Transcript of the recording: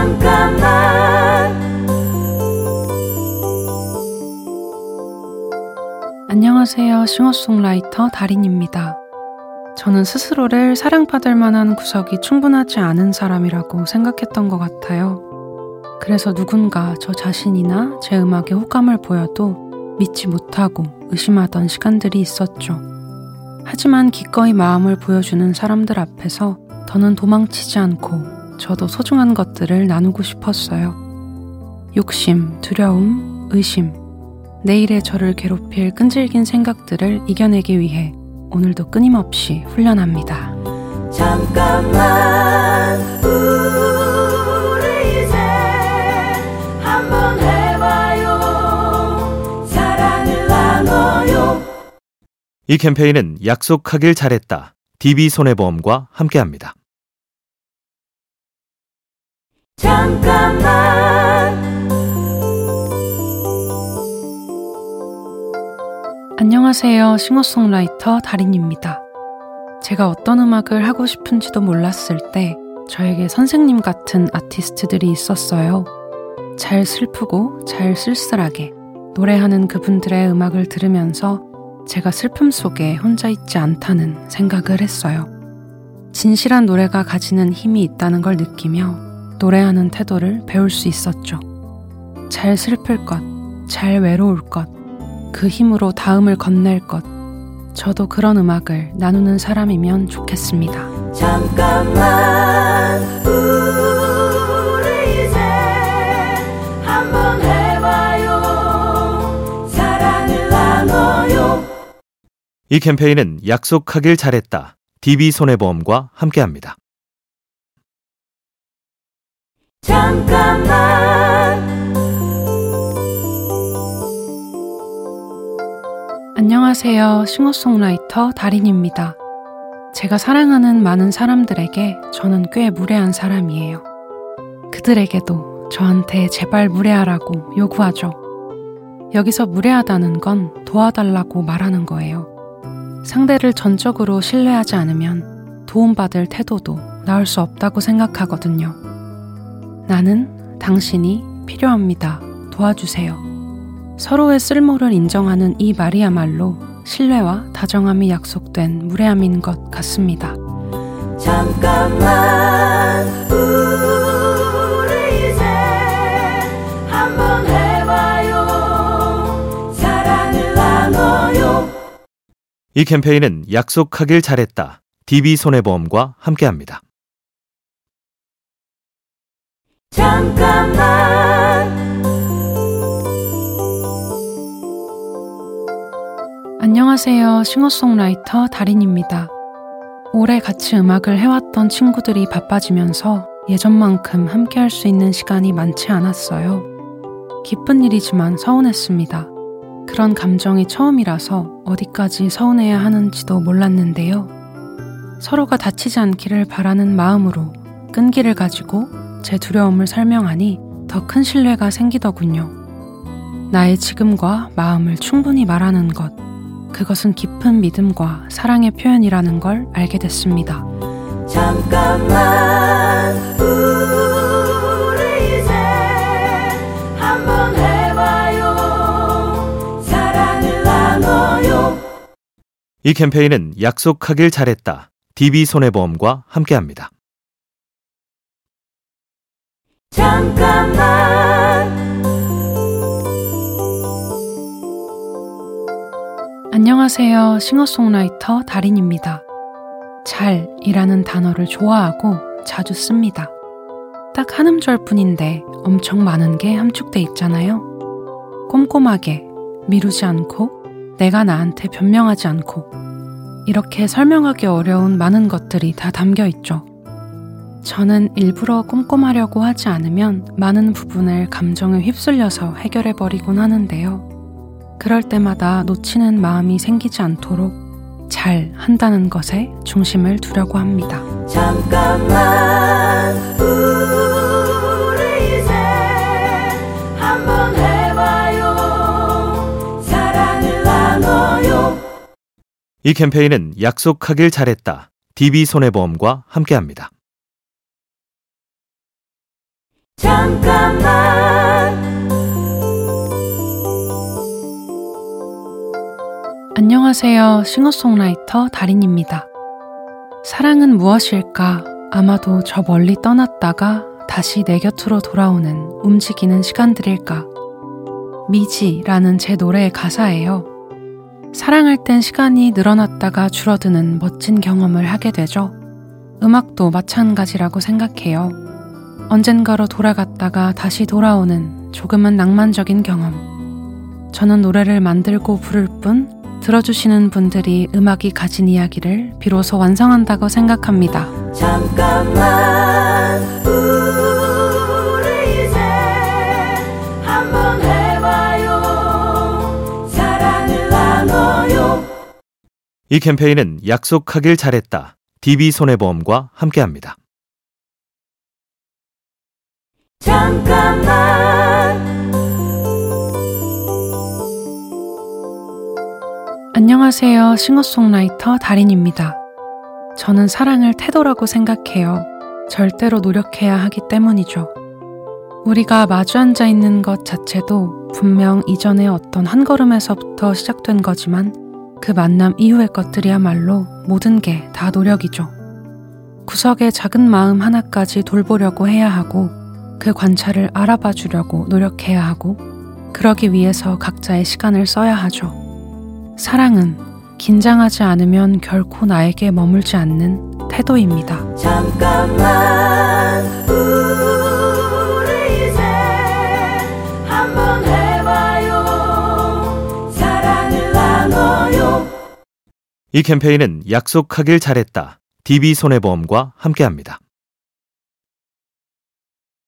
잠깐만 안녕하세요. 싱어송라이터 달인입니다. 저는 스스로를 사랑받을 만한 구석이 충분하지 않은 사람이라고 생각했던 것 같아요. 그래서 누군가 저 자신이나 제 음악에 호감을 보여도 믿지 못하고 의심하던 시간들이 있었죠. 하지만 기꺼이 마음을 보여주는 사람들 앞에서 더는 도망치지 않고 저도 소중한 것들을 나누고 싶었어요. 욕심, 두려움, 의심, 내일의 저를 괴롭힐 끈질긴 생각들을 이겨내기 위해 오늘도 끊임없이 훈련합니다. 잠깐만 우리 이제 한번 해봐요 사랑을 나눠요 이 캠페인은 약속하길 잘했다. DB손해보험과 함께합니다. 잠깐만 안녕하세요. 싱어송라이터 달인입니다. 제가 어떤 음악을 하고 싶은지도 몰랐을 때 저에게 선생님 같은 아티스트들이 있었어요. 잘 슬프고 잘 쓸쓸하게 노래하는 그분들의 음악을 들으면서 제가 슬픔 속에 혼자 있지 않다는 생각을 했어요. 진실한 노래가 가지는 힘이 있다는 걸 느끼며 노래하는 태도를 배울 수 있었죠. 잘 슬플 것, 잘 외로울 것, 그 힘으로 다음을 건넬 것. 저도 그런 음악을 나누는 사람이면 좋겠습니다. 잠깐만 우리 이제 한번 해봐요 사랑을 나눠요 이 캠페인은 약속하길 잘했다. DB손해보험과 함께합니다. 잠깐만 안녕하세요. 싱어송라이터 달인입니다. 제가 사랑하는 많은 사람들에게 저는 꽤 무례한 사람이에요. 그들에게도 저한테 제발 무례하라고 요구하죠. 여기서 무례하다는 건 도와달라고 말하는 거예요. 상대를 전적으로 신뢰하지 않으면 도움받을 태도도 나올 수 없다고 생각하거든요. 나는 당신이 필요합니다. 도와주세요. 서로의 쓸모를 인정하는 이 말이야말로 신뢰와 다정함이 약속된 무례함인 것 같습니다. 잠깐만 우리 이제 한번 해봐요 사랑을 나눠요 이 캠페인은 약속하길 잘했다. DB손해보험과 함께합니다. 잠깐만 안녕하세요. 싱어송라이터 달인입니다. 오래 같이 음악을 해왔던 친구들이 바빠지면서 예전만큼 함께 할 수 있는 시간이 많지 않았어요. 기쁜 일이지만 서운했습니다. 그런 감정이 처음이라서 어디까지 서운해야 하는지도 몰랐는데요. 서로가 다치지 않기를 바라는 마음으로 끈기를 가지고 제 두려움을 설명하니 더 큰 신뢰가 생기더군요. 나의 지금과 마음을 충분히 말하는 것. 그것은 깊은 믿음과 사랑의 표현이라는 걸 알게 됐습니다. 잠깐만 우리 이제 한번 해봐요 사랑을 나눠요 이 캠페인은 약속하길 잘했다. DB손해보험과 함께합니다. 잠깐만 안녕하세요. 싱어송라이터 달인입니다. 잘이라는 단어를 좋아하고 자주 씁니다. 딱 한 음절 뿐인데 엄청 많은 게 함축돼 있잖아요. 꼼꼼하게, 미루지 않고, 내가 나한테 변명하지 않고, 이렇게 설명하기 어려운 많은 것들이 다 담겨 있죠. 저는 일부러 꼼꼼하려고 하지 않으면 많은 부분을 감정에 휩쓸려서 해결해버리곤 하는데요. 그럴 때마다 놓치는 마음이 생기지 않도록 잘 한다는 것에 중심을 두려고 합니다. 잠깐만 우리 이제 한번 해봐요 사랑을 나눠요 이 캠페인은 약속하길 잘했다. DB손해보험과 함께합니다. 잠깐만 안녕하세요. 싱어송라이터 달인입니다. 사랑은 무엇일까? 아마도 저 멀리 떠났다가 다시 내 곁으로 돌아오는 움직이는 시간들일까? 미지라는 제 노래의 가사예요. 사랑할 땐 시간이 늘어났다가 줄어드는 멋진 경험을 하게 되죠. 음악도 마찬가지라고 생각해요. 언젠가로 돌아갔다가 다시 돌아오는 조금은 낭만적인 경험. 저는 노래를 만들고 부를 뿐 들어주시는 분들이 음악이 가진 이야기를 비로소 완성한다고 생각합니다. 잠깐만 우리 이제 한번 해봐요 사랑을 나눠요 이 캠페인은 약속하길 잘했다. DB손해보험과 함께합니다. 잠깐만 안녕하세요. 싱어송라이터 달인입니다. 저는 사랑을 태도라고 생각해요. 절대로 노력해야 하기 때문이죠. 우리가 마주 앉아 있는 것 자체도 분명 이전의 어떤 한 걸음에서부터 시작된 거지만 그 만남 이후의 것들이야말로 모든 게 다 노력이죠. 구석의 작은 마음 하나까지 돌보려고 해야 하고 그 관찰을 알아봐 주려고 노력해야 하고 그러기 위해서 각자의 시간을 써야 하죠. 사랑은 긴장하지 않으면 결코 나에게 머물지 않는 태도입니다. 잠깐만 우리 이제 한번 해봐요 사랑을 나눠요 이 캠페인은 약속하길 잘했다. DB손해보험과 함께합니다.